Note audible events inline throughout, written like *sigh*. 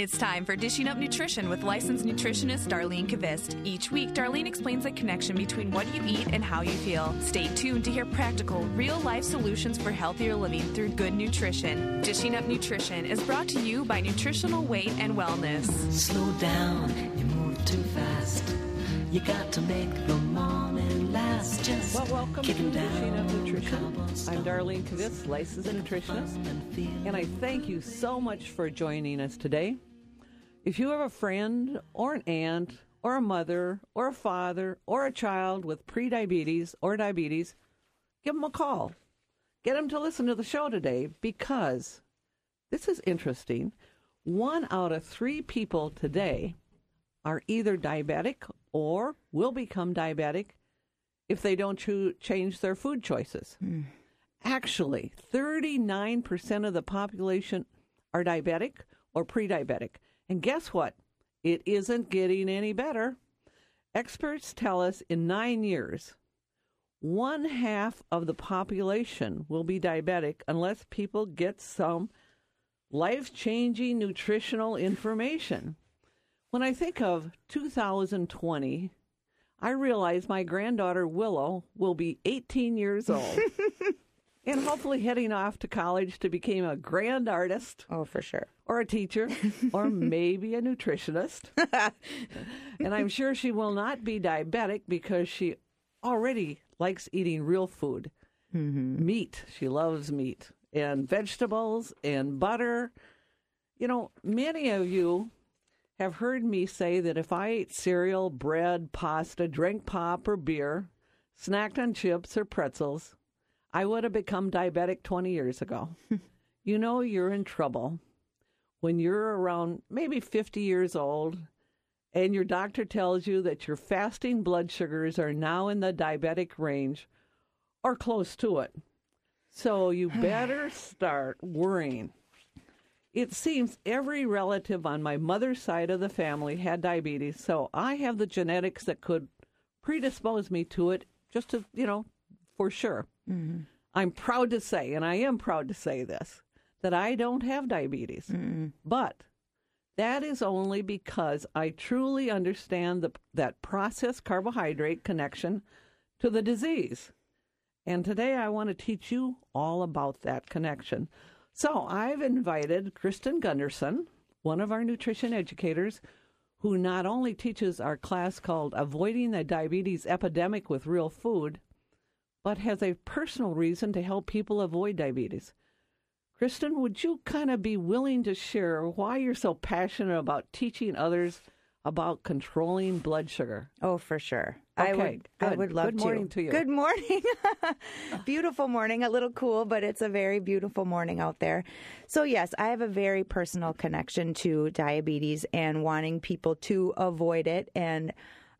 It's time for Dishing Up Nutrition with licensed nutritionist Darlene Kvist. Each week, Darlene explains the connection between what you eat and how you feel. Stay tuned to hear practical, real life solutions for healthier living through good nutrition. Dishing Up Nutrition is brought to you by Nutritional Weight and Wellness. Slow down, you move too fast. You got to make the morning last. Just Well, welcome get to 'em Machine of down, Nutrition. I'm Darlene Kvist, licensed nutritionist, and I thank you so much for joining us today. If you have a friend or an aunt or a mother or a father or a child with prediabetes or diabetes, give them a call. Get them to listen to the show today because this is interesting. One out of three people today are either diabetic or will become diabetic if they don't choo- change their food choices. Hmm. Actually, 39% of the population are diabetic or pre diabetic. And guess what? It isn't getting any better. Experts tell us in nine years, one half of the population will be diabetic unless people get some life changing nutritional information. When I think of 2020, I realize my granddaughter Willow will be 18 years old *laughs* and hopefully heading off to college to become a grand artist Oh, for sure. or a teacher or maybe a nutritionist. *laughs* and I'm sure she will not be diabetic because she already likes eating real food. Mm-hmm. Meat. She loves meat and vegetables and butter. You know, many of you have heard me say that if I ate cereal, bread, pasta, drank pop or beer, snacked on chips or pretzels, I would have become diabetic 20 years ago. *laughs* you know, you're in trouble when you're around maybe 50 years old and your doctor tells you that your fasting blood sugars are now in the diabetic range or close to it. So you *sighs* better start worrying. It seems every relative on my mother's side of the family had diabetes, so I have the genetics that could predispose me to it, just to, you know, for sure. Mm-hmm. I'm proud to say, and I am proud to say this, that I don't have diabetes. Mm-hmm. But that is only because I truly understand the, that processed carbohydrate connection to the disease. And today I want to teach you all about that connection. So I've invited Kristen Gunderson, one of our nutrition educators, who not only teaches our class called Avoiding the Diabetes Epidemic with Real Food, but has a personal reason to help people avoid diabetes. Kristen, would you kind of be willing to share why you're so passionate about teaching others about controlling blood sugar? Oh, for sure. I Okay, would. I would love to. Good to. morning to you. Good morning. *laughs* beautiful morning. A little cool, but it's a very beautiful morning out there. So yes, I have a very personal connection to diabetes and wanting people to avoid it. And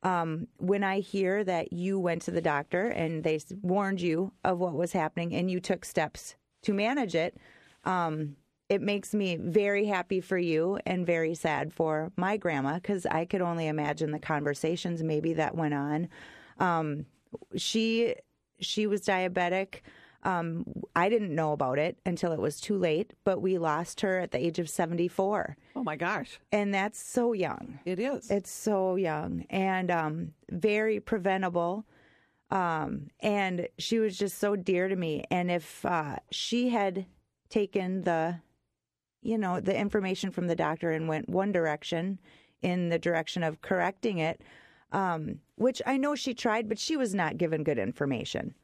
um, when I hear that you went to the doctor and they warned you of what was happening and you took steps to manage it, um, it makes me very happy for you and very sad for my grandma because I could only imagine the conversations maybe that went on. Um, she she was diabetic. Um, I didn't know about it until it was too late, but we lost her at the age of 74. Oh my gosh, And that's so young. it is. It's so young and um, very preventable. Um, and she was just so dear to me. And if uh, she had taken the, you know, the information from the doctor and went one direction in the direction of correcting it, um, which I know she tried, but she was not given good information.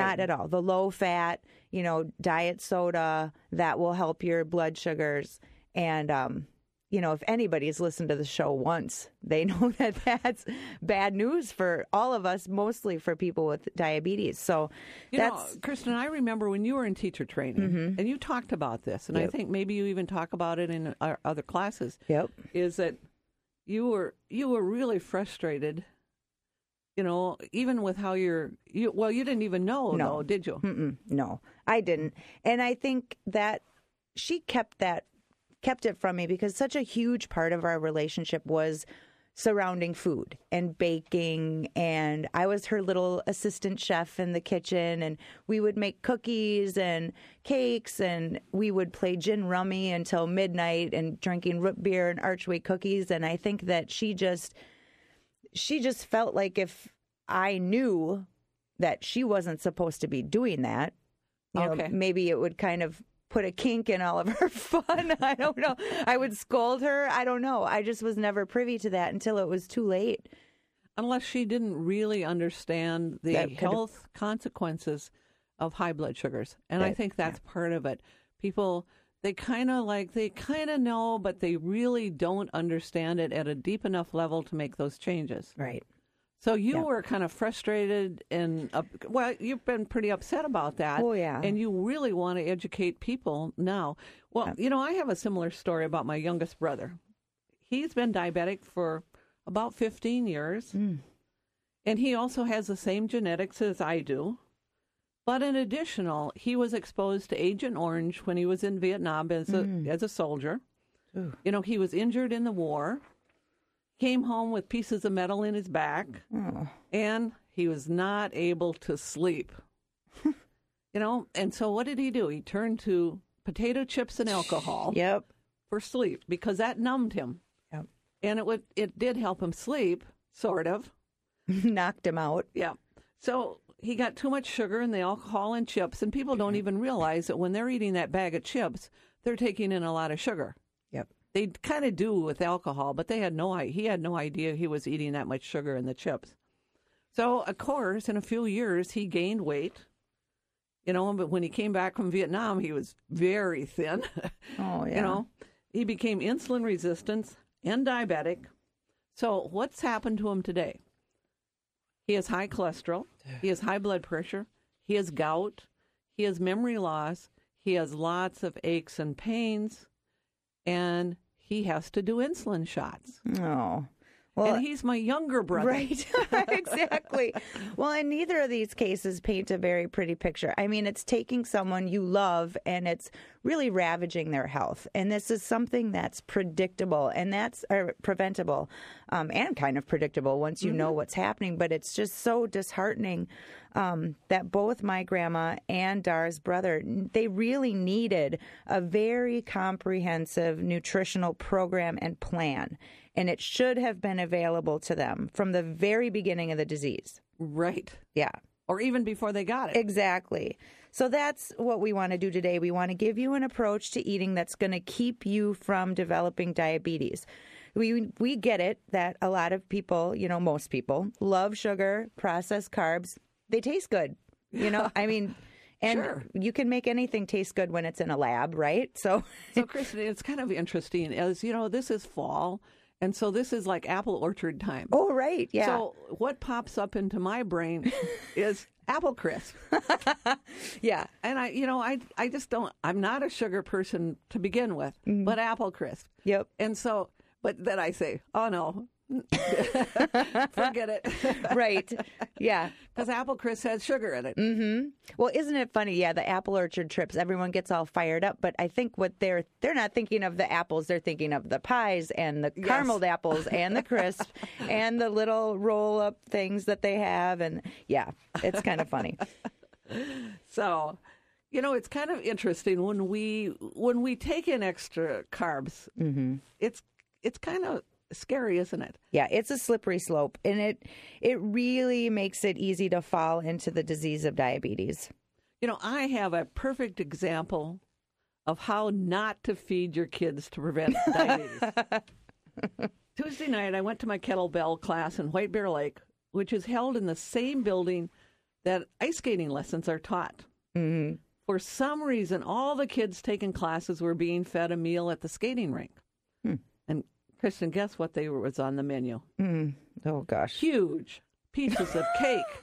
Not at all. The low fat, you know, diet soda that will help your blood sugars. And, um, you know, if anybody's listened to the show once, *laughs* they know *laughs* that that's bad news for all of us, mostly for people with diabetes. So You that's Mm-hmm. know, Kristen, I remember when you were in teacher training and you talked about this, and I think maybe you even talk about it in our other classes. Yep. Is that you were you were really frustrated, you know, even with how you're you well, you didn't even know No. though, did you? Mm-mm, no, I didn't. And I think that she kept that kept it from me because such a huge part of our relationship was surrounding food and baking and I was her little assistant chef in the kitchen and we would make cookies and cakes and we would play gin rummy until midnight and drinking root beer and archway cookies and I think that she just she just felt like if I knew that she wasn't supposed to be doing that you Okay. know maybe it would kind of put a kink in all of her *laughs* fun. *laughs* I don't know. I would scold her. I don't know. I just was never privy to that until it was too late. Unless she didn't really understand the health consequences of high blood sugars. And I think that's part of it. People, they kind of like, they kind of know, but they really don't understand it at a deep enough level to make those changes. Right. So you Yeah. were kind of frustrated and up, well, you've been pretty upset about that. Oh, yeah. And you really want to educate people now. Well, you know, I have a similar story about my youngest brother. He's been diabetic for about 15 years. Mm. And he also has the same genetics as I do. But in additional, he was exposed to Agent Orange when he was in Vietnam as a Mm. as a soldier. You know, he was injured in the war. Came home with pieces of metal in his back, Oh. and he was not able to sleep. *laughs* you know, and so what did he do? He turned to potato chips and alcohol Yep. for sleep because that numbed him, Yep. and it would it did help him sleep, sort of. *laughs* Knocked him out. Yeah. So he got too much sugar in the alcohol and chips, and people don't even realize that when they're eating that bag of chips, they're taking in a lot of sugar. Yep. They kind of do with alcohol, but they had no he had no idea he was eating that much sugar in the chips. So of course, in a few years, he gained weight. You know, but when he came back from Vietnam, he was very thin. *laughs* Oh, yeah. You know, he became insulin resistant and diabetic. So, what's happened to him today? He has high cholesterol, he has high blood pressure, he has gout, he has memory loss, he has lots of aches and pains, and he has to do insulin shots. Oh. Well, and he's my younger brother. Right, *laughs* exactly. Well, in neither of these cases paint a very pretty picture. I mean, it's taking someone you love and it's really ravaging their health. And this is something that's predictable and that's or preventable um, and kind of predictable once you know what's happening. But it's just so disheartening um, that both my grandma and Dar's brother, they really needed a very comprehensive nutritional program and plan. And it should have been available to them from the very beginning of the disease. Right. Yeah, Or even before they got it. exactly. So that's what we want to do today. We want to give you an approach to eating that's going to keep you from developing diabetes. We we get it that a lot of people, you know, most people love sugar, processed carbs. They taste good. You know, *laughs* I mean, and Sure. you can make anything taste good when it's in a lab, right? So So, Kristen, it's kind of interesting as you know, this is fall, and so this is like apple orchard time. Oh, right. Yeah. So what pops up into my brain *laughs* is apple crisp. *laughs* yeah. And I, you know, I, I just don't. I'm not a sugar person to begin with, Mm-hmm. but apple crisp. Yep. And so, but then I say, oh no, *laughs* forget it, *laughs* Right. Yeah. because apple crisp has sugar in it. Mm-hmm. Well, isn't it funny? Yeah, the apple orchard trips, everyone gets all fired up, but I think what they're they're not thinking of the apples, they're thinking of the pies and the Yes. carameled apples and the crisp *laughs* and the little roll up things that they have and yeah, it's kind of funny. So, you know, it's kind of interesting when we when we take in extra carbs. Mm-hmm. It's it's kind of scary, isn't it? Yeah, it's a slippery slope and it it really makes it easy to fall into the disease of diabetes. You know, I have a perfect example of how not to feed your kids to prevent *laughs* diabetes. Tuesday night, I went to my kettlebell class in White Bear Lake, which is held in the same building that ice skating lessons are taught. Mhm. For some reason, all the kids taking classes were being fed a meal at the skating rink. And Kristen, guess what they were, was on the menu? Mm. Oh gosh. Huge pieces of cake. *laughs*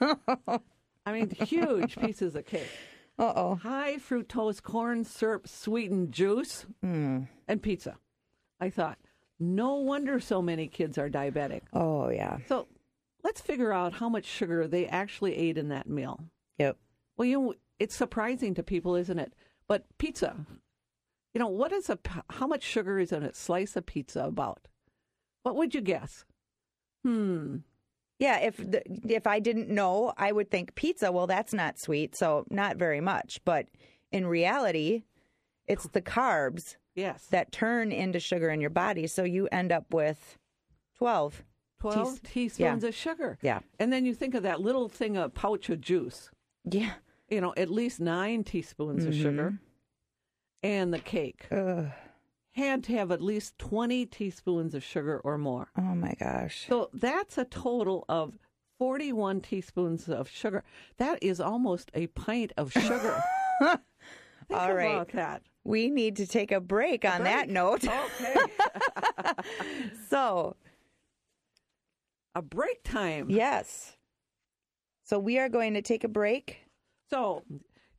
I mean, huge pieces of cake. Uh-oh. high fructose corn syrup sweetened juice Mm. and pizza. I thought, no wonder so many kids are diabetic. Oh yeah. So let's figure out how much sugar they actually ate in that meal. Yep. Well, you know, it's surprising to people, isn't it? But pizza, you know, what is a, how much sugar is in a slice of pizza about? What would you guess? Hmm. Yeah, if the, if I didn't know, I would think pizza. Well, that's not sweet, so not very much. But in reality, it's the carbs Yes. that turn into sugar in your body, so you end up with twelve. 12 teaspoons of sugar. Yeah. And then you think of that little thing, a pouch of juice, Yeah. you know, at least nine teaspoons of sugar. And the cake Ugh. Had to have at least 20 teaspoons of sugar or more. Oh my gosh. So that's a total of 41 teaspoons of sugar. That is almost a pint of sugar. *laughs* All right. about that. We need to take a break on that note. Okay. *laughs* *laughs* So, a break time. yes. So we are going to take a break. So,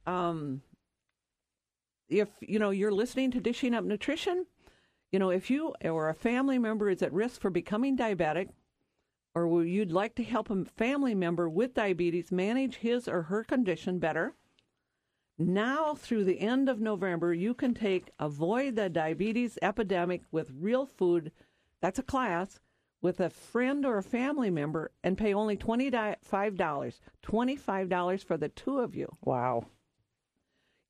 um, if you know you're listening to Dishing Up Nutrition, you know if you or a family member is at risk for becoming diabetic, or you'd like to help a family member with diabetes manage his or her condition better, now through the end of November, you can take Avoid the Diabetes Epidemic with Real Food. That's a class with a friend or a family member and pay only $25. $25 for the two of you. Wow.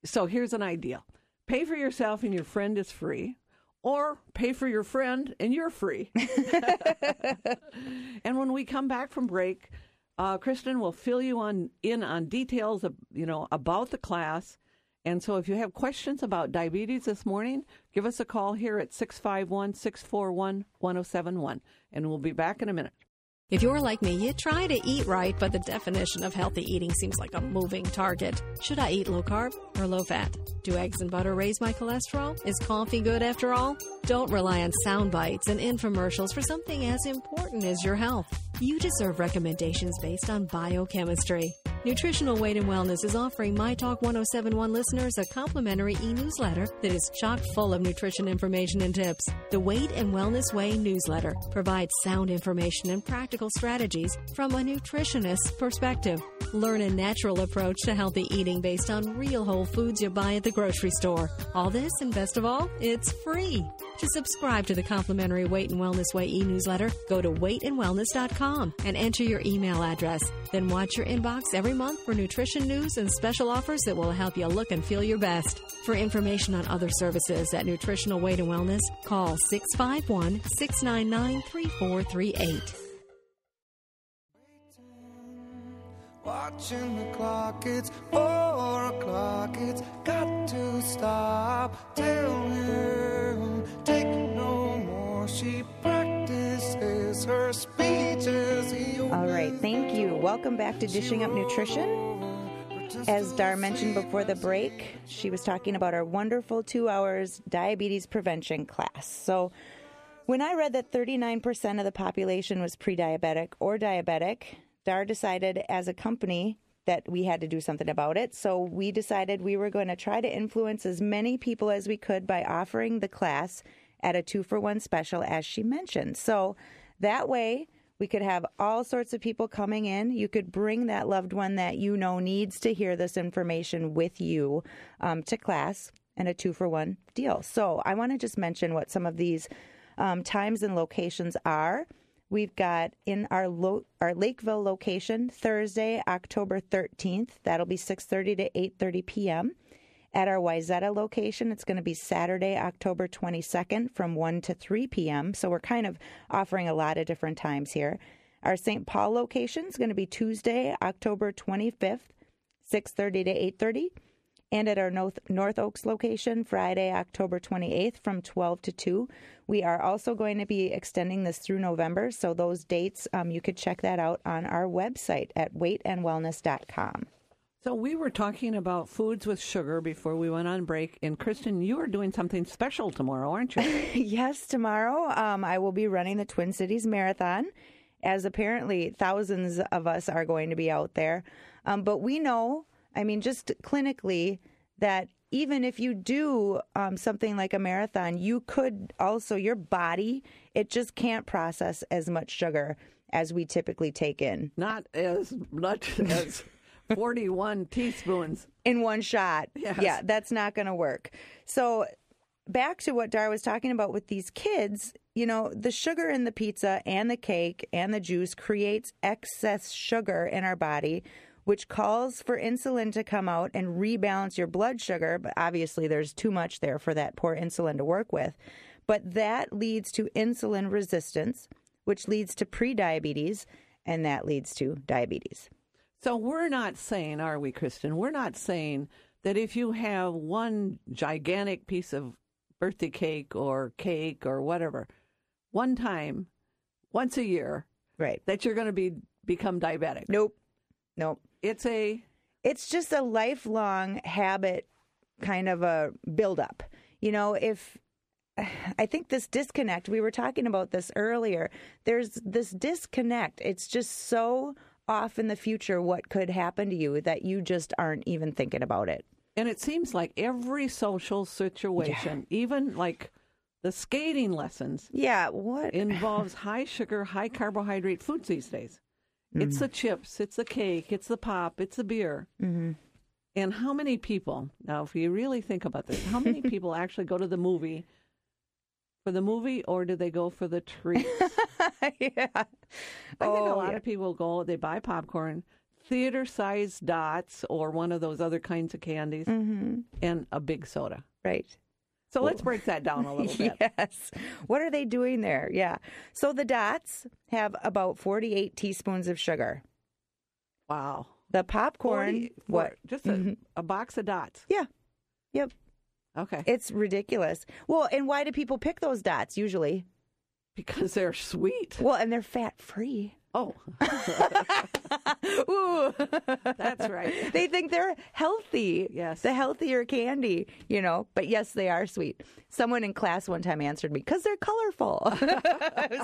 So here's an idea pay for yourself and your friend is free, or pay for your friend and you're free. *laughs* and when we come back from break, uh, Kristen will fill you on in on details of you know about the class. And so if you have questions about diabetes this morning, give us a call here at 651 641 1071. And we'll be back in a minute. If you're like me, you try to eat right, but the definition of healthy eating seems like a moving target. Should I eat low carb or low fat? Do eggs and butter raise my cholesterol? Is coffee good after all? Don't rely on sound bites and infomercials for something as important as your health. You deserve recommendations based on biochemistry. Nutritional Weight and Wellness is offering My Talk 1071 listeners a complimentary e newsletter that is chock full of nutrition information and tips. The Weight and Wellness Way newsletter provides sound information and practical strategies from a nutritionist's perspective. Learn a natural approach to healthy eating based on real whole foods you buy at the grocery store. All this, and best of all, it's free. To subscribe to the complimentary Weight and Wellness Way e newsletter, go to weightandwellness.com and enter your email address. Then watch your inbox every month for nutrition news and special offers that will help you look and feel your best. For information on other services at Nutritional Weight and Wellness, call 651 699 3438. Watching the clock, it's four o'clock. It's got to stop. Tell him, take no more. She practices her speeches. All right. Thank you. Welcome back to Dishing Up Nutrition. As Dar mentioned before the break, she was talking about our wonderful two hours diabetes prevention class. So, when I read that 39% of the population was pre diabetic or diabetic, Dar decided as a company that we had to do something about it. So, we decided we were going to try to influence as many people as we could by offering the class at a two for one special, as she mentioned. So, that way, we could have all sorts of people coming in. You could bring that loved one that you know needs to hear this information with you um, to class and a two for one deal. So I want to just mention what some of these um, times and locations are. We've got in our lo- our Lakeville location Thursday, October 13th. That'll be 6:30 to 8:30 p.m. At our Wayzata location, it's going to be Saturday, October 22nd from 1 to 3 p.m. So we're kind of offering a lot of different times here. Our St. Paul location is going to be Tuesday, October 25th, 6:30 to 8:30. And at our North, North Oaks location, Friday, October 28th from 12 to 2. We are also going to be extending this through November. So those dates, um, you could check that out on our website at weightandwellness.com. So we were talking about foods with sugar before we went on break, and Kristen, you are doing something special tomorrow, aren't you? *laughs* yes, tomorrow um, I will be running the Twin Cities Marathon, as apparently thousands of us are going to be out there. Um, but we know, I mean, just clinically, that even if you do um, something like a marathon, you could also, your body, it just can't process as much sugar as we typically take in. Not as much *laughs* as 41 *laughs* teaspoons. in one shot. Yes. Yeah, that's not going to work. So, back to what Dar was talking about with these kids, you know, the sugar in the pizza and the cake and the juice creates excess sugar in our body, which calls for insulin to come out and rebalance your blood sugar. But obviously, there's too much there for that poor insulin to work with. But that leads to insulin resistance, which leads to prediabetes, and that leads to diabetes. So we're not saying, are we, Kristen? We're not saying that if you have one gigantic piece of birthday cake or cake or whatever, one time, once a year, Right. that you're going to be become diabetic. Nope. Nope. It's a it's just a lifelong habit kind of a buildup. You know, if I think this disconnect, we were talking about this earlier, there's this disconnect. It's just so off in the future what could happen to you that you just aren't even thinking about it. and it seems like every social situation, even like the skating lessons, Yeah, what? involves high sugar, high carbohydrate foods these days. It's the chips, it's the cake, it's the pop, it's the beer. Mm-hmm. And how many people, now, if you really think about this, how many *laughs* people actually go to the movie for the movie or do they go for the treats? *laughs* yeah. I think a Oh, lot yeah. of people go, they buy popcorn, theater sized dots or one of those other kinds of candies, Mm-hmm. and a big soda. Right. So let's break that down a little *laughs* bit. Yes. What are they doing there? Yeah. So the dots have about 48 teaspoons of sugar. Wow. The popcorn, 40 what? Just a, a box of dots. Yeah. Yep. Okay. It's ridiculous. Well, and why do people pick those dots usually? because they're sweet. Well, and they're fat free. Oh, *laughs* Ooh. that's right. they think they're healthy. Yes. The healthier candy, you know. But yes, they are sweet. Someone in class one time answered me because they're colorful. *laughs*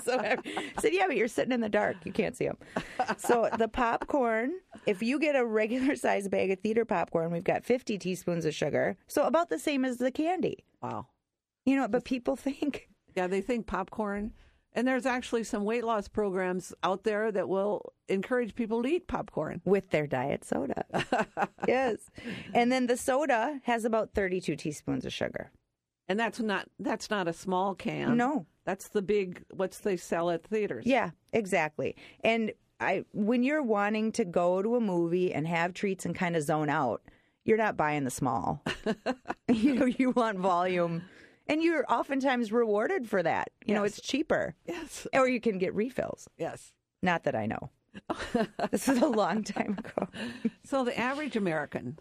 so I said, yeah, but you're sitting in the dark. You can't see them. So the popcorn, if you get a regular *laughs* sized bag of theater popcorn, we've got 50 teaspoons of sugar. So about the same as the candy. Wow. You know, but people think Yeah, they think popcorn. And there's actually some weight loss programs out there that will encourage people to eat popcorn. with their diet soda. *laughs* yes. And then the soda has about 32 teaspoons of sugar. And that's not that's not a small can. No. That's the big what's they sell at theaters. Yeah, exactly. And I when you're wanting to go to a movie and have treats and kind of zone out, you're not buying the small. *laughs* *laughs* you know, you want volume. And you're oftentimes rewarded for that. You know, it's cheaper. Yes. Or you can get refills. Yes. Not that I know. *laughs* this is a long time ago. So the average American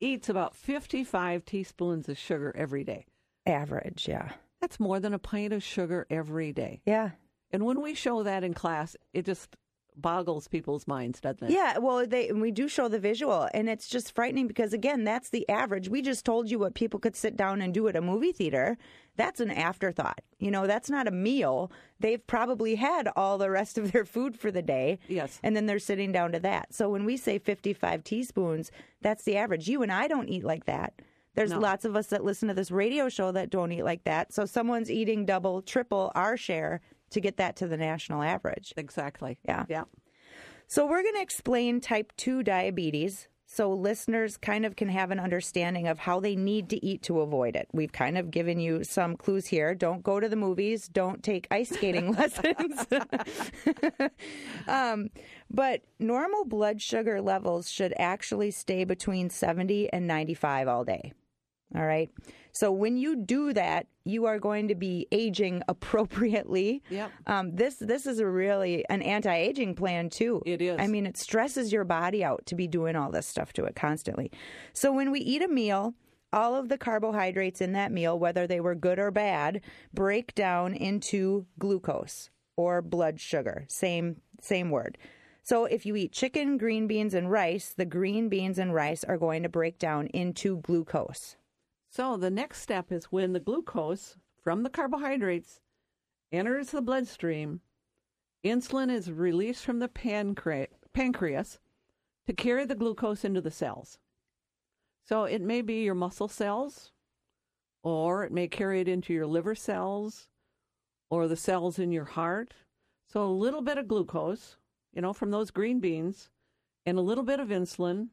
eats about 55 teaspoons of sugar every day. Average, yeah. That's more than a pint of sugar every day. Yeah. And when we show that in class, it just boggles people's minds, doesn't it? Yeah, well, they and we do show the visual, and it's just frightening because again, that's the average. We just told you what people could sit down and do at a movie theater. That's an afterthought. You know, that's not a meal. They've probably had all the rest of their food for the day. Yes. And then they're sitting down to that. So when we say 55 teaspoons, that's the average. You and I don't eat like that. There's No. lots of us that listen to this radio show that don't eat like that. So someone's eating double, triple our share to get that to the national average. Exactly. Yeah. Yeah. So, we're going to explain type 2 diabetes so listeners kind of can have an understanding of how they need to eat to avoid it. We've kind of given you some clues here. Don't go to the movies, don't take ice skating *laughs* lessons. *laughs* um, but normal blood sugar levels should actually stay between 70 and 95 all day. All right. So when you do that, you are going to be aging *laughs* appropriately. Yep. Um, this this is a really an anti-aging plan too. It is. I mean, it stresses your body out to be doing all this stuff to it constantly. So when we eat a meal, all of the carbohydrates in that meal, whether they were good or bad, break down into glucose or blood sugar. Same same word. So if you eat chicken, green beans, and rice, the green beans and rice are going to break down into glucose. So the next step is when the glucose from the carbohydrates enters the bloodstream, insulin is released from the pancre- pancreas to carry the glucose into the cells. So it may be your muscle cells, or it may carry it into your liver cells, or the cells in your heart. So a little bit of glucose, you know, from those green beans, and a little bit of insulin,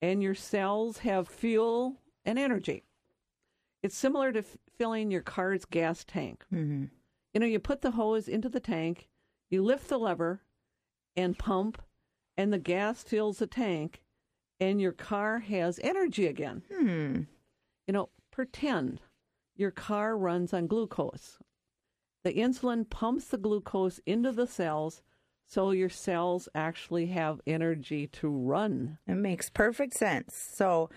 and your cells have fuel and energy. It's similar to f- filling your car's gas tank. Mm-hmm. You know, you put the hose into the tank, you lift the lever and pump, and the gas fills the tank, and your car has energy again. Hmm. You know, pretend your car runs on glucose. The insulin pumps the glucose into the cells so your cells actually have energy to run. It makes perfect sense. So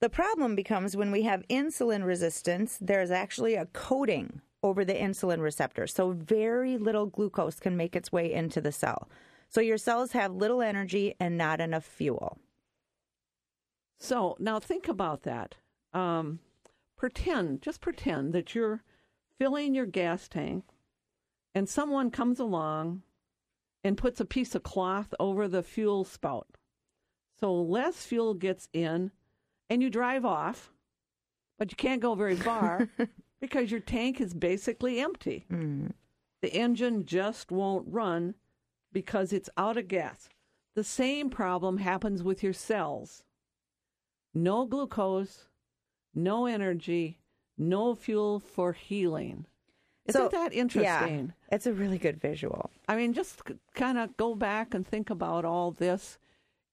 the problem becomes when we have insulin resistance, there's actually a coating over the insulin receptor. So very little glucose can make its way into the cell. So your cells have little energy and not enough fuel. So now think about that. Um, pretend, just pretend that you're filling your gas tank and someone comes along and puts a piece of cloth over the fuel spout. So less fuel gets in and you drive off, but you can't go very far *laughs* because your tank is basically empty. Mm. The engine just won't run because it's out of gas. The same problem happens with your cells. No glucose, no energy, no fuel for healing. Isn't So, that Yeah, interesting? it's a really good visual. I mean, just kind of go back and think about all this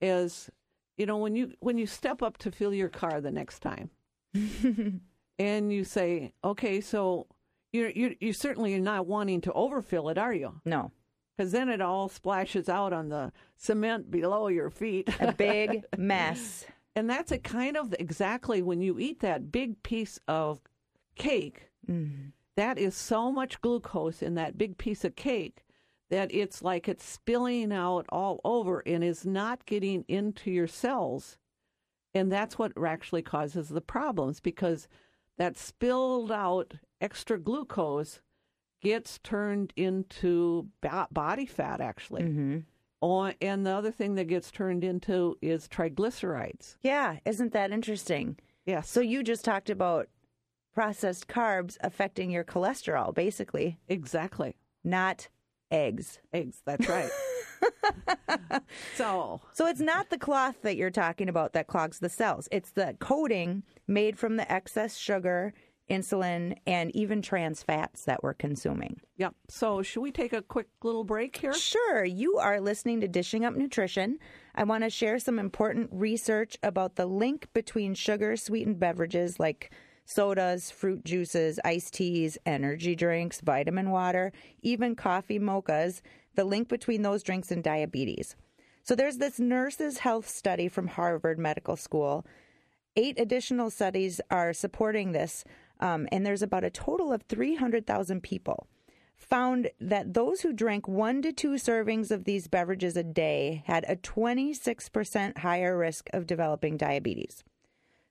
as you know when you when you step up to fill your car the next time, *laughs* and you say, okay, so you're you you certainly are not wanting to overfill it, are you? No, Because then it all splashes out on the cement below your feet. a big *laughs* mess. And that's a kind of exactly when you eat that big piece of cake, mm-hmm. that is so much glucose in that big piece of cake that it's like it's spilling out all over and is not getting into your cells. And that's what actually causes the problems because that spilled out extra glucose gets turned into body fat, actually. Mm-hmm. Oh, and the other thing that gets turned into is triglycerides. Yeah, isn't that interesting? Yes. So you just talked about processed carbs affecting your cholesterol, basically, exactly. not eggs. Eggs. That's right. *laughs* so So it's not the cloth that you're talking about that clogs the cells. It's the coating made from the excess sugar, insulin, and even trans fats that we're consuming. Yep. So, should we take a quick little break here? Sure, you are listening to Dishing Up Nutrition. I want to share some important research about the link between sugar sweetened beverages like sodas, fruit juices, iced teas, energy drinks, vitamin water, even coffee mochas, the link between those drinks and diabetes. So there's this nurses' health study from Harvard Medical School. Eight additional studies are supporting this, um, and there's about a total of 300,000 people found that those who drank one to two servings of these beverages a day had a 26% higher risk of developing diabetes.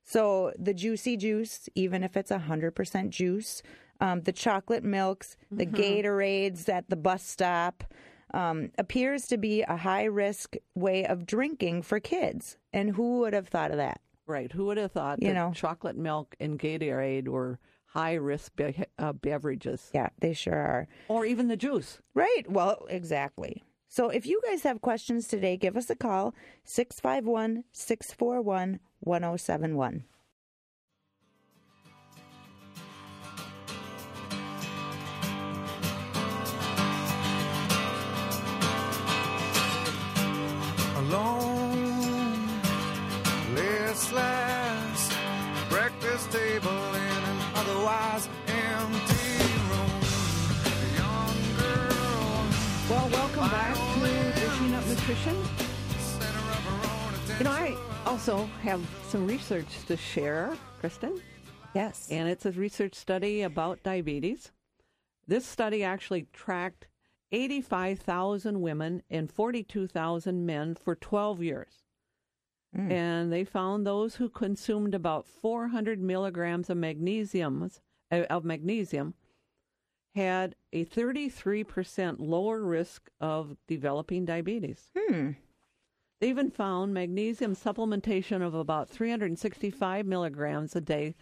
So the juicy juice, even if it's 100% juice, um, the chocolate milks, the Gatorades at the bus stop, um, appears to be a high risk way of drinking for kids. And who would have thought of that? Right. Who would have thought You that know. chocolate milk and Gatorade were high risk be- uh, beverages, Yeah, they sure are. or even the juice? Right. Well, exactly. So if you guys have questions today, give us a call 651 641 1071. Nutrition. center of her own attention. You know, I also have some research to share, Kristen. Yes. and it's a research study about diabetes. This study actually tracked 85,000 women and 42,000 men for 12 years. And they found those who consumed about 400 milligrams of magnesium, uh, of magnesium had a 33% lower risk of developing diabetes. Hmm. They even found magnesium supplementation of about 365 milligrams a day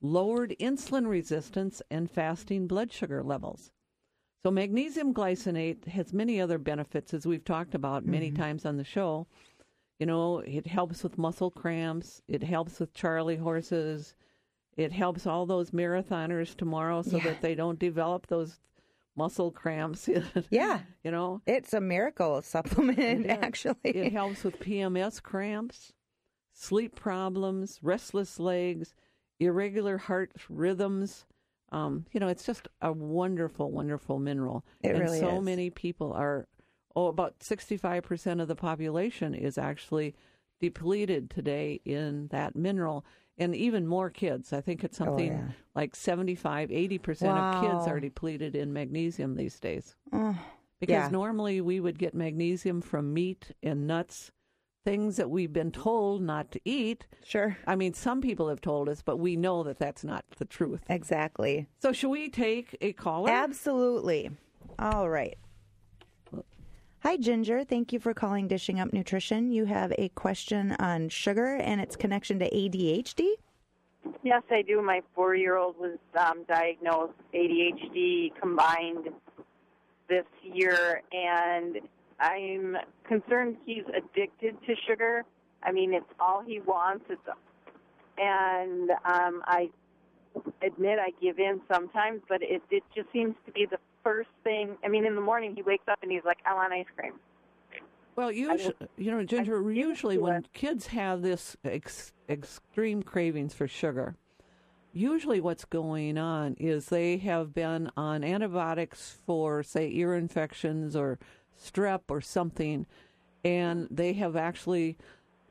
lowered insulin resistance and fasting blood sugar levels. So, magnesium glycinate has many other benefits, as we've talked about many times on the show. You know, it helps with muscle cramps, it helps with Charlie horses, it helps all those marathoners tomorrow so Yeah. that they don't develop those muscle cramps. *laughs* Yeah. you know, It's a miracle supplement, Yeah. actually. it helps with PMS cramps, sleep problems, restless legs, irregular heart rhythms. Um, you know, it's just a wonderful, wonderful mineral. It and really so is. many people are, oh, about 65% of the population is actually depleted today in that mineral. And even more kids. I think it's oh, something Oh, yeah. like 75, 80% of kids are depleted in magnesium these days. Oh, Because Yeah. normally we would get magnesium from meat and nuts, things that we've been told not to eat. sure. I mean, some people have told us, but we know that that's not the truth. Exactly. So, should we take a caller? Absolutely. All right. Hi, Ginger. Thank you for calling Dishing Up Nutrition. You have a question on sugar and its connection to ADHD. Yes, I do. My four-year-old was um, diagnosed ADHD combined this year, and I'm concerned he's addicted to sugar. I mean, it's all he wants. It's, and um, I admit I give in sometimes, but it it just seems to be the first thing. I mean, in the morning he wakes up and he's like, "I want ice cream." Well, usually, you know, Ginger, usually when her. kids have this ex- extreme cravings for sugar, usually what's going on is they have been on antibiotics for, say, ear infections or strep or something, and they have actually,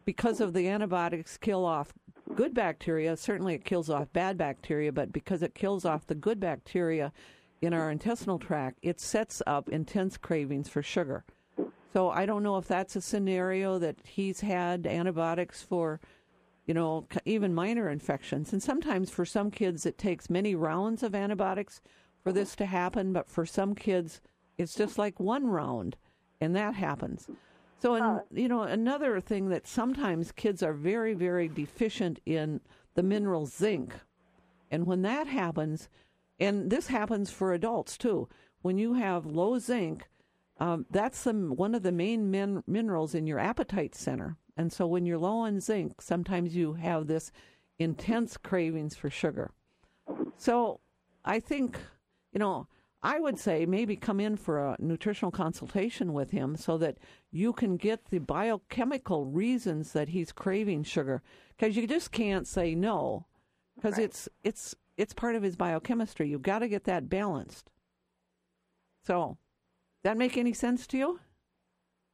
because of the antibiotics, kill off good bacteria. Certainly, it kills off bad bacteria, but because it kills off the good bacteria in our intestinal tract, it sets up intense cravings for sugar. So I don't know if that's a scenario that he's had antibiotics for, you know, even minor infections. And sometimes for some kids, it takes many rounds of antibiotics for this to happen. But for some kids, it's just like one round, and that happens. So, and, you know, another thing that sometimes kids are very, very deficient in the mineral zinc. And when that happens, and this happens for adults too, when you have low zinc, um, that's the, one of the main min- minerals in your appetite center. And so when you're low on zinc, sometimes you have this intense cravings for sugar. So I think, you know, I would say maybe come in for a nutritional consultation with him so that you can get the biochemical reasons that he's craving sugar because you just can't say no because it's it's it's part of his biochemistry. You've got to get that balanced. So, that make any sense to you?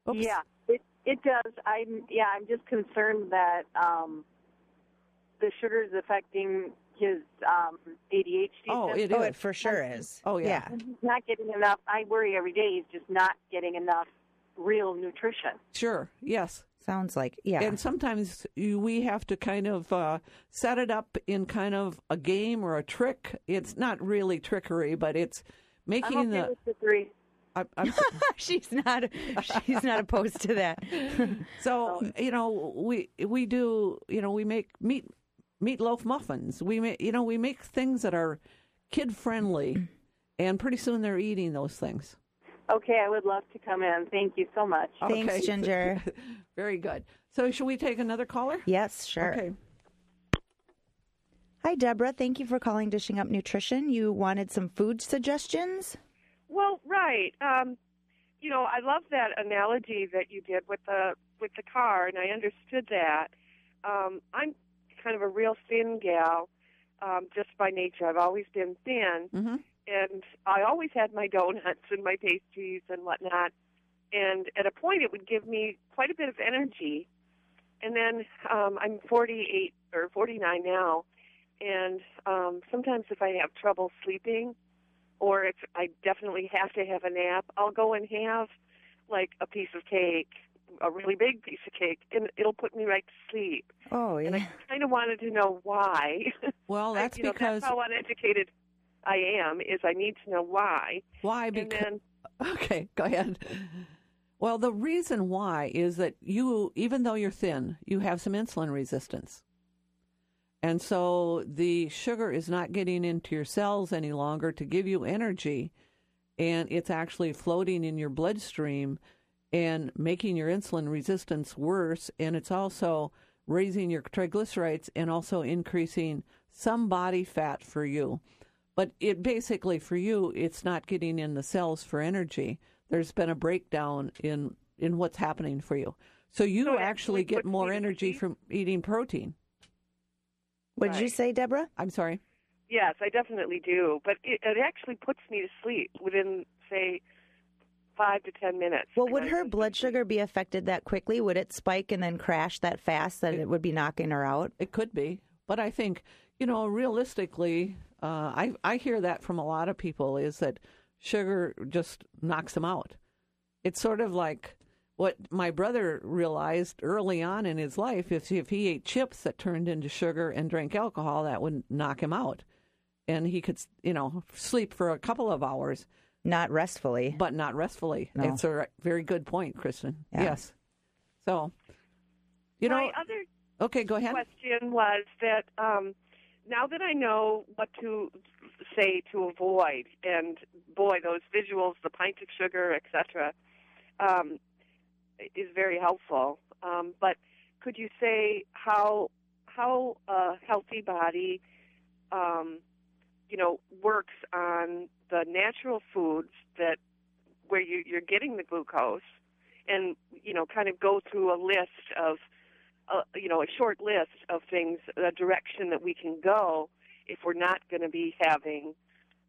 Oops. Yeah, it it does. I'm yeah, I'm just concerned that um, the sugar is affecting his um, ADHD. Oh, system. it Oh, it for sure is. Oh, yeah. He's not getting enough. I worry every day. He's just not getting enough real nutrition. Sure. Yes. Sounds like, yeah. And sometimes you, we have to kind of uh, set it up in kind of a game or a trick. It's not really trickery, but it's making I'm okay the. with the three. I, I'm, *laughs* she's not she's not opposed to that. *laughs* so you know we we do you know we make meat meatloaf muffins. We make you know we make things that are kid friendly, and pretty soon they're eating those things. Okay, I would love to come in. Thank you so much. Thanks, Ginger. *laughs* Very good. So should we take another caller? Yes, sure. Okay. Hi, Deborah. Thank you for calling Dishing Up Nutrition. You wanted some food suggestions? Well, right. Um, you know, I love that analogy that you did with the with the car, and I understood that. Um, I'm kind of a real thin gal, um, just by nature. I've always been thin, hmm and I always had my donuts and my pastries and whatnot. And at a point, it would give me quite a bit of energy. And then um, I'm 48 or 49 now, and um, sometimes if I have trouble sleeping, or if I definitely have to have a nap, I'll go and have like a piece of cake, a really big piece of cake, and it'll put me right to sleep. Oh, yeah. And. I kind of wanted to know why. Well, *laughs* I- that's know, because that's how uneducated I am. Is I need to know why, why? and Because then *laughs* Okay, go ahead. Well, the reason why is that you, even though you're thin, you have some insulin resistance. And so the sugar is not getting into your cells any longer to give you energy, and it's actually floating in your bloodstream and making your insulin resistance worse. And it's also raising your triglycerides and also increasing some body fat for you. But But it basically for you, it's not getting in the cells for energy. There's been a breakdown in in what's happening for you. So you So actually actually get more energy from eating protein. What did you say, Deborah? I'm sorry. Yes, I definitely do. But it, it actually puts me to sleep within, say, five to ten minutes. Well, would her blood sugar be affected that quickly? Would it spike and then crash that fast that it would be knocking her out? It could be, but I think you know realistically, uh, I I hear that from a lot of people is that sugar just knocks them out. It's sort of like what my brother realized early on in his life. If if he ate chips that turned into sugar and drank alcohol, that would knock him out, and he could you know sleep for a couple of hours, Not restfully. but not restfully. No. It's a very good point, Kristen. Yeah. Yes. So, you know, My other okay, go ahead. question was that um, now that I know what to say to avoid, and boy, those visuals, the pint of sugar, etc., um, is very helpful. Um, but could you say how how a healthy body, um, you know, works on the natural foods that where you, you're getting the glucose, and you know, kind of go through a list of a, you know, a short list of things, a direction that we can go if we're not going to be having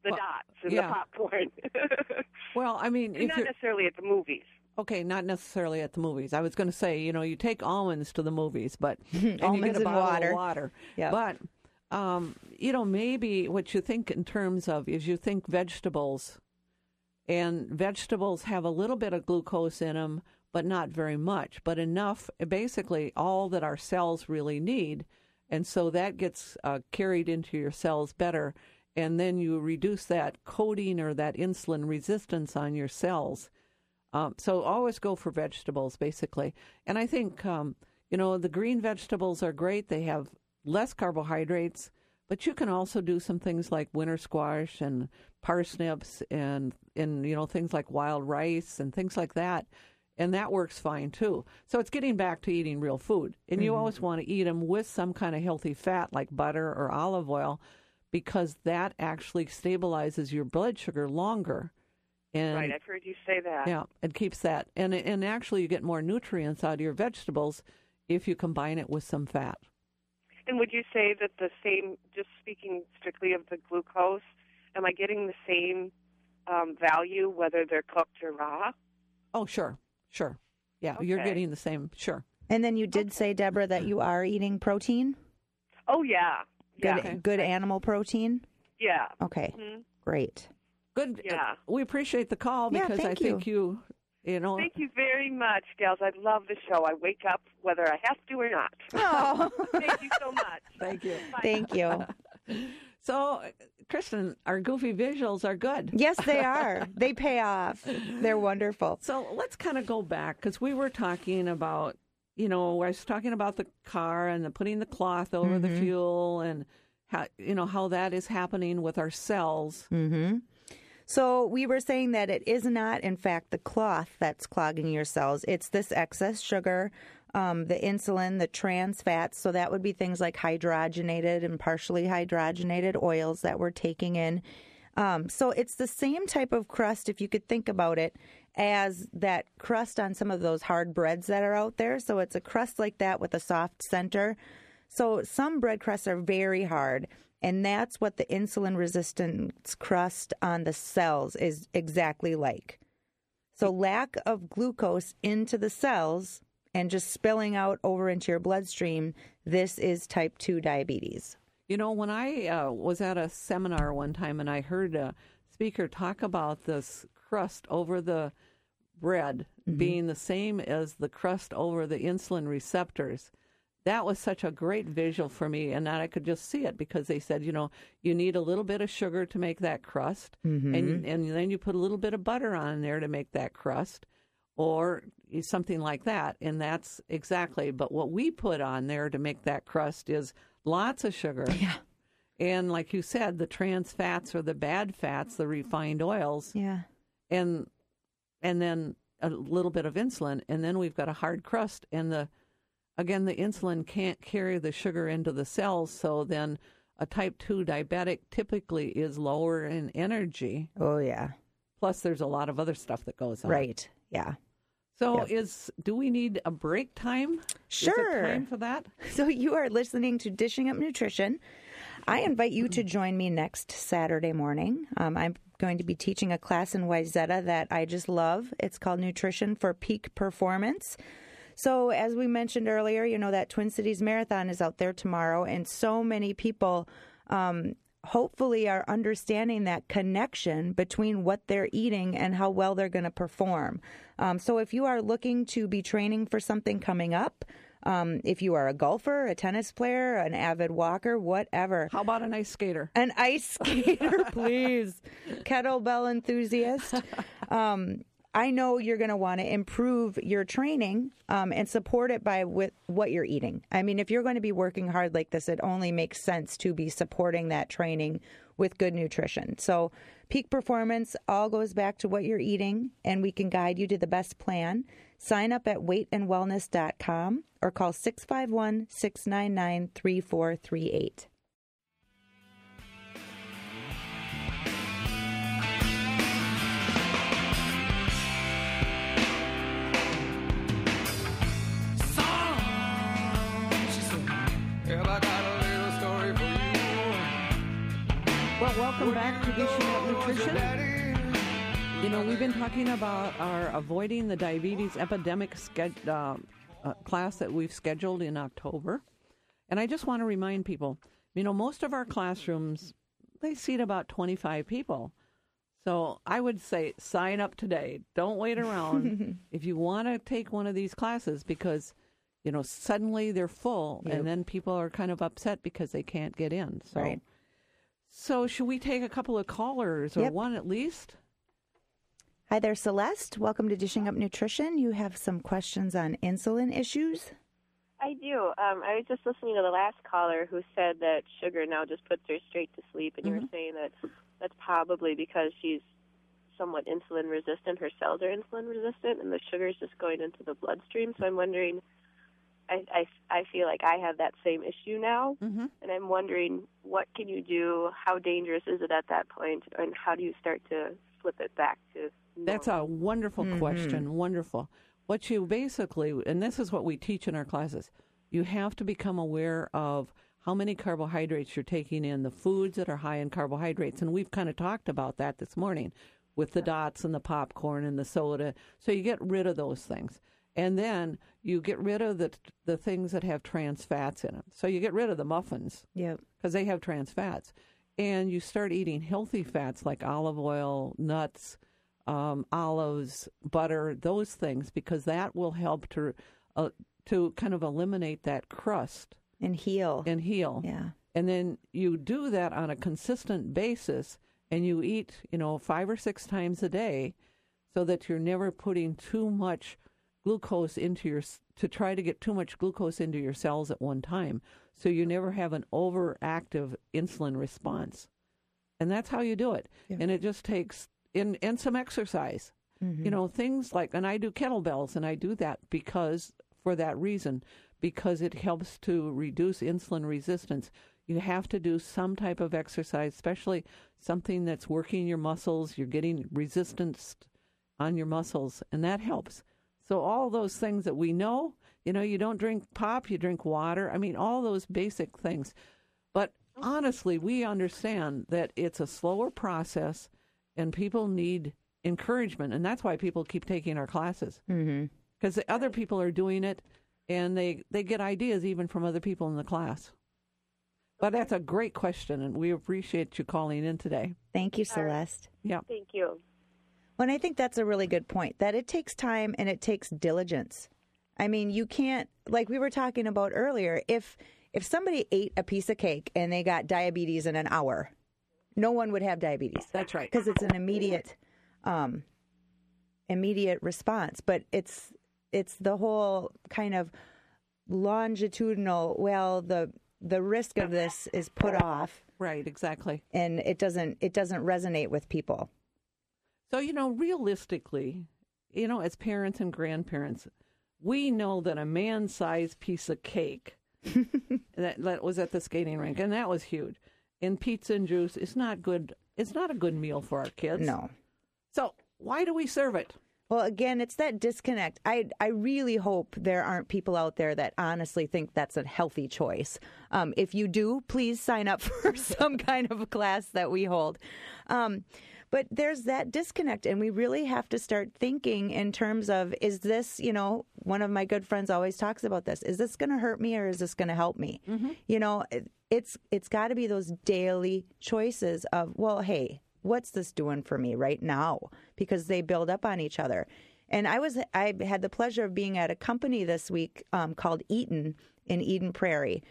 the Well, dots and yeah. the popcorn. *laughs* Well, I mean, if not you're necessarily at the movies. Okay, not necessarily at the movies. I was going to say, you know, you take almonds to the movies, but *laughs* and Almonds get and water. water. Yep. But um, you know, maybe what you think in terms of is you think vegetables, and vegetables have a little bit of glucose in them, but not very much, but enough, basically all that our cells really need, and so that gets uh, carried into your cells better, and then you reduce that coating or that insulin resistance on your cells. Um, so always go for vegetables, basically. And I think, um, you know, the green vegetables are great. They have less carbohydrates, but you can also do some things like winter squash and parsnips and, and you know, things like wild rice and things like that. And that works fine too. So it's getting back to eating real food. And you always want to eat them with some kind of healthy fat like butter or olive oil because that actually stabilizes your blood sugar longer. And right, I've heard you say that. yeah, it keeps that, and and actually you get more nutrients out of your vegetables if you combine it with some fat. And would you say that the same, just speaking strictly of the glucose, am I getting the same um, value whether they're cooked or raw? Oh, sure, sure, yeah, you're getting the same. Sure, And then you did say, Deborah, that you are eating protein? Oh yeah, Good, yeah, good animal protein? yeah. Okay, Mhm. great. good. Yeah. we appreciate the call Yeah, because I thank think you, you know, Thank you very much, gals. I love the show. I wake up whether I have to or not. Oh, *laughs* Thank you so much. thank you. thank you. *laughs* So, Kristen, our goofy visuals are good. Yes, they *laughs* are. They pay off. They're wonderful. So let's kind of go back because we were talking about, you know, I was talking about the car and the putting the cloth over the fuel and how, you know, how that is happening with our cells. Mm-hmm. So we were saying that it is not, in fact, the cloth that's clogging your cells. It's this excess sugar, um, the insulin, the trans fats. So that would be things like hydrogenated and partially hydrogenated oils that we're taking in. Um, so it's the same type of crust, if you could think about it, as that crust on some of those hard breads that are out there. So it's a crust like that with a soft center. So some bread crusts are very hard, and that's what the insulin resistance crust on the cells is exactly like. So lack of glucose into the cells and just spilling out over into your bloodstream, this is type 2 diabetes. You know, when I uh, was at a seminar one time and I heard a speaker talk about this crust over the bread being the same as the crust over the insulin receptors, that was such a great visual for me. And that I could just see it because they said, you know, you need a little bit of sugar to make that crust, and and then you put a little bit of butter on there to make that crust, or something like that. And that's exactly. But what we put on there to make that crust is lots of sugar. *laughs* Yeah. And like you said, the trans fats or the bad fats, the refined oils, Yeah. and and then a little bit of insulin, and then we've got a hard crust. And the again, the insulin can't carry the sugar into the cells, so then a type 2 diabetic typically is lower in energy. Oh yeah. Plus, there's a lot of other stuff that goes on. Right. Yeah. So, Yep. is do we need a break time? Sure. time for that? *laughs* So you are listening to Dishing Up Nutrition. I invite you to join me next Saturday morning. Um, I'm going to be teaching a class in Wayzata that I just love. It's called Nutrition for Peak Performance. So, as we mentioned earlier, you know that Twin Cities Marathon is out there tomorrow, and so many people um, hopefully are understanding that connection between what they're eating and how well they're going to perform. Um, so, if you are looking to be training for something coming up, um, if you are a golfer, a tennis player, an avid walker, whatever, How about an ice skater? an ice skater, *laughs* please, kettlebell enthusiast. *laughs* Um, I know you're going to want to improve your training um, and support it by with what you're eating. I mean, if you're going to be working hard like this, it only makes sense to be supporting that training with good nutrition. So, peak performance all goes back to what you're eating, and we can guide you to the best plan. Sign up at weightandwellness.com or call 651 699 3438. Welcome back to Dishing Up Nutrition. You know, we've been talking about our avoiding the diabetes epidemic sched- uh, uh, class that we've scheduled in October. And I just want to remind people, you know, most of our classrooms, they seat about 25 people. So I would say sign up today. Don't wait around *laughs* if you want to take one of these classes because, you know, suddenly they're full Yep. and then people are kind of upset because they can't get in. So, Right. So should we take a couple of callers or Yep. one at least? Hi there, Celeste. Welcome to Dishing Up Nutrition. You have some questions on insulin issues. I do. Um, I was just listening to the last caller who said that sugar now just puts her straight to sleep, and you were saying that that's probably because she's somewhat insulin resistant. Her cells are insulin resistant, and the sugar is just going into the bloodstream. So I'm wondering. I, I, I feel like I have that same issue now, Mm-hmm. and I'm wondering what can you do? How dangerous is it at that point, and how do you start to flip it back to? That's a wonderful question. Wonderful. What you basically, and this is what we teach in our classes, you have to become aware of how many carbohydrates you're taking in, the foods that are high in carbohydrates. And we've kind of talked about that this morning with the dots and the popcorn and the soda. So you get rid of those things. And then you get rid of the the things that have trans fats in them. So you get rid of the muffins Yep. because they have trans fats. And you start eating healthy fats like olive oil, nuts, um, olives, butter, those things, because that will help to uh, to kind of eliminate that crust And heal. and heal. yeah. And then you do that on a consistent basis, and you eat, you know, five or six times a day, so that you're never putting too much glucose into your to try to get too much glucose into your cells at one time. So you never have an overactive insulin response, and that's how you do it. And it just takes in and some exercise. Mm-hmm. You know, things like, and I do kettlebells, and I do that because for that reason, because it helps to reduce insulin resistance. You have to do some type of exercise, especially something that's working your muscles. You're getting resistance on your muscles, and that helps. So, all those things that we know, you know, you don't drink pop, you drink water. I mean, all those basic things. But honestly, we understand that it's a slower process and people need encouragement. And that's why people keep taking our classes Mm-hmm. because other people are doing it and they, they get ideas even from other people in the class. But that's a great question, and we appreciate you calling in today. Thank you, Celeste. Yeah. Thank you. Well, and I think that's a really good point that it takes time and it takes diligence. I mean, you can't like we were talking about earlier, if if somebody ate a piece of cake and they got diabetes in an hour, no one would have diabetes. That's right. Because it's an immediate um immediate response, but it's it's the whole kind of longitudinal, well, the the risk of this is put off Right, exactly. and it doesn't it doesn't resonate with people. So, you know, realistically, you know, as parents and grandparents, we know that a man sized piece of cake *laughs* that, that was at the skating rink, and that was huge. and pizza and juice is not good. It's not a good meal for our kids. No. So why do we serve it? Well, again, it's that disconnect. I I really hope there aren't people out there that honestly think that's a healthy choice. Um, if you do, please sign up *laughs* for some kind of class that we hold. Um, but there's that disconnect, and we really have to start thinking in terms of is this, you know, one of my good friends always talks about this. Is this going to hurt me or is this going to help me? You know, it, it's it's got to be those daily choices of well, hey, what's this doing for me right now? Because they build up on each other. And I was I had the pleasure of being at a company this week um, called Eaton in Eden Prairie.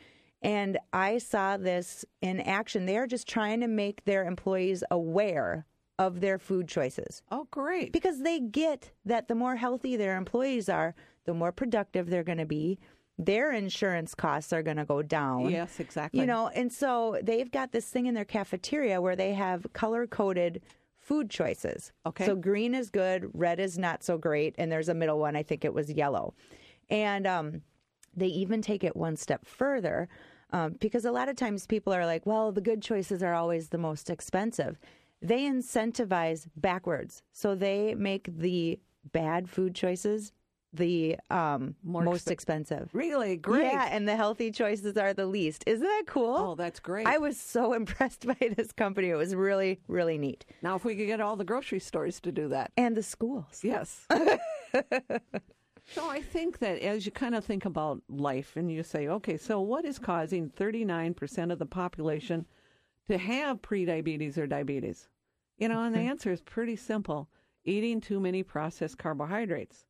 And I saw this in action. They are just trying to make their employees aware of their food choices Oh, great. because they get that the more healthy their employees are, the more productive they're going to be. Their insurance costs are going to go down. Yes, exactly. You know, and so they've got this thing in their cafeteria where they have color coded food choices. Okay. So green is good, red is not so great, and there's a middle one. I think it was yellow. And um, they even take it one step further um, because a lot of times people are like, well, the good choices are always the most expensive. They incentivize backwards. So they make the bad food choices the um, More most expe- expensive. Really great. Yeah, and the healthy choices are the least. Isn't that cool? Oh, that's great. I was so *laughs* impressed by this company. It was really, really neat. now, if we could get all the grocery stores to do that. And the schools. Yes. *laughs* so I think that as you kind of think about life and you say, okay, so what is causing 39% of the population to have prediabetes or diabetes? You know, and the answer is pretty simple eating too many processed carbohydrates.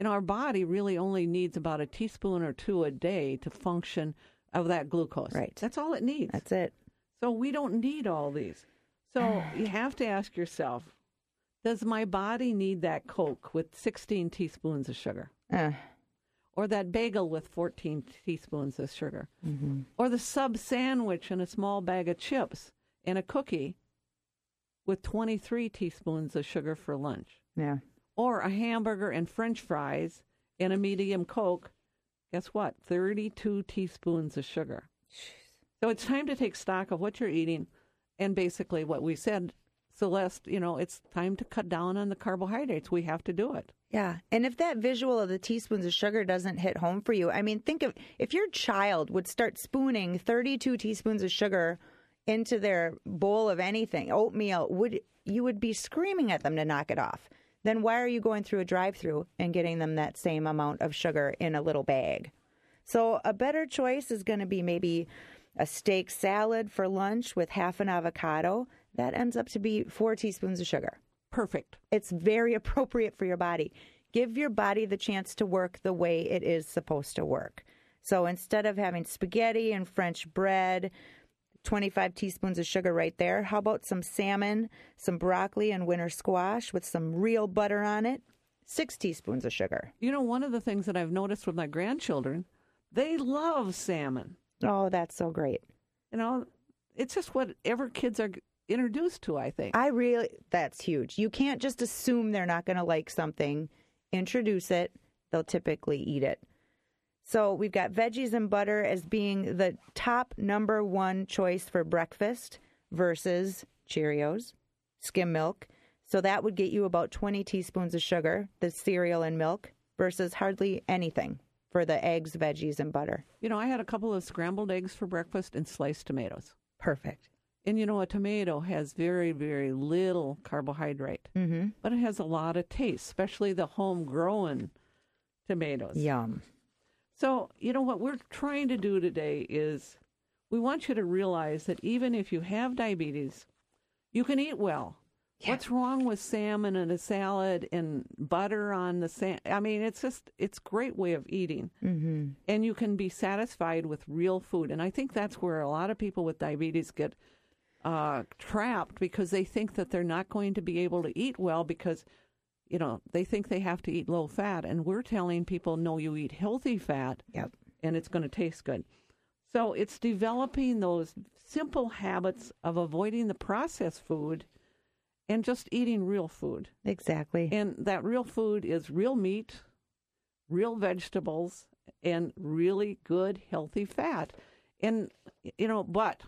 You know, our body really only needs about a teaspoon or two a day to function of that glucose. Right. That's all it needs. That's it. So we don't need all these. So *sighs* you have to ask yourself, does my body need that Coke with 16 teaspoons of sugar? Uh, Or that bagel with 14 teaspoons of sugar? Or the sub sandwich and a small bag of chips and a cookie with 23 teaspoons of sugar for lunch? yeah. Or a hamburger and french fries and a medium Coke? Guess what? 32 teaspoons of sugar. So it's time to take stock of what you're eating and basically what we said, Celeste, you know, it's time to cut down on the carbohydrates. We have to do it. Yeah. And if that visual of the teaspoons of sugar doesn't hit home for you, I mean, think of if your child would start spooning 32 teaspoons of sugar into their bowl of anything, oatmeal, would you would be screaming at them to knock it off. Then why are you going through a drive-through and getting them that same amount of sugar in a little bag? So a better choice is going to be maybe a steak salad for lunch with half an avocado. That ends up to be 4 teaspoons of sugar Perfect. it's very *laughs* appropriate for your body. Give your body the chance to work the way it is supposed to work. So instead of having spaghetti and French bread, 25 teaspoons of sugar right there, how about some salmon, some broccoli and winter squash with some real butter on it? Six teaspoons of sugar. You know, one of the things that I've noticed with my grandchildren, they love salmon. Oh, that's so great. You know, it's just whatever kids are introduced to, I think. I really, that's huge. You can't just assume they're not going to like something. Introduce it, they'll typically eat it. So we've got veggies and butter as being the top number one choice for breakfast versus Cheerios, skim milk. So that would get you about 20 teaspoons of sugar, the cereal and milk, versus hardly anything for the eggs, veggies, and butter. You know, I had a couple of scrambled eggs for breakfast and sliced tomatoes. Perfect. And you know, a tomato has very, very little carbohydrate, Mm-hmm. but it has a lot of taste, especially the homegrown tomatoes. Yum. So, you know, what we're trying to do today is we want you to realize that even if you have diabetes, you can eat well. What's wrong with salmon and a salad and butter on the salmon? I mean, it's just, it's a great way of eating. Mm-hmm. And you can be satisfied with real food. And I think that's where a lot of people with diabetes get uh, trapped because they think that they're not going to be able to eat well because, you know, they think they have to eat low fat. And we're telling people, no, you eat healthy fat Yep. and it's going to taste good. So it's developing those simple habits of avoiding the processed food and just eating real food. Exactly. And that real food is real meat, real vegetables, and really good, healthy fat. And, you know, but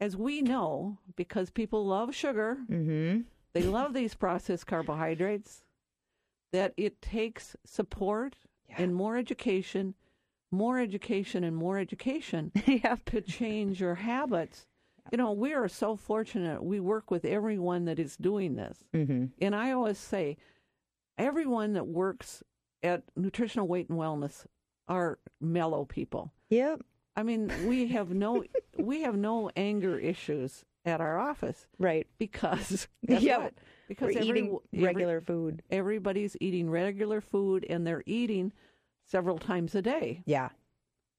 as we know, because people love sugar, Mm-hmm. they love these processed carbohydrates, that it takes support and more education, more education and more education *laughs* yep. to change your habits. You know, we are so fortunate. We work with everyone that is doing this. Mm-hmm. And I always say, everyone that works at Nutritional Weight and Wellness are mellow people. Yep. I mean, we have no *laughs* we have no anger issues at our office Right. because *laughs* Yep. what? Because We're every- eating every- regular food. everybody's eating regular food and they're eating several times a day, Yeah.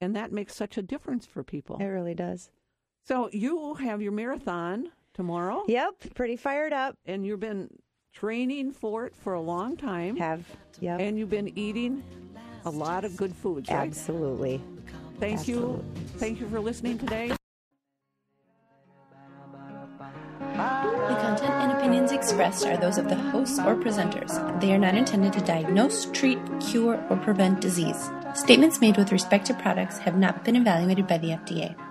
and that makes such a difference for people. It really does. So you have your marathon tomorrow, Yep. Pretty fired up. and you've been training for it for a long time, Have. Yep. and you've been eating a lot of good foods. Right? Absolutely. Thank you, thank you for listening today. Opinions expressed are those of the hosts or presenters. They are not intended to diagnose, treat, cure, or prevent disease. Statements made with respect to products have not been evaluated by the FDA.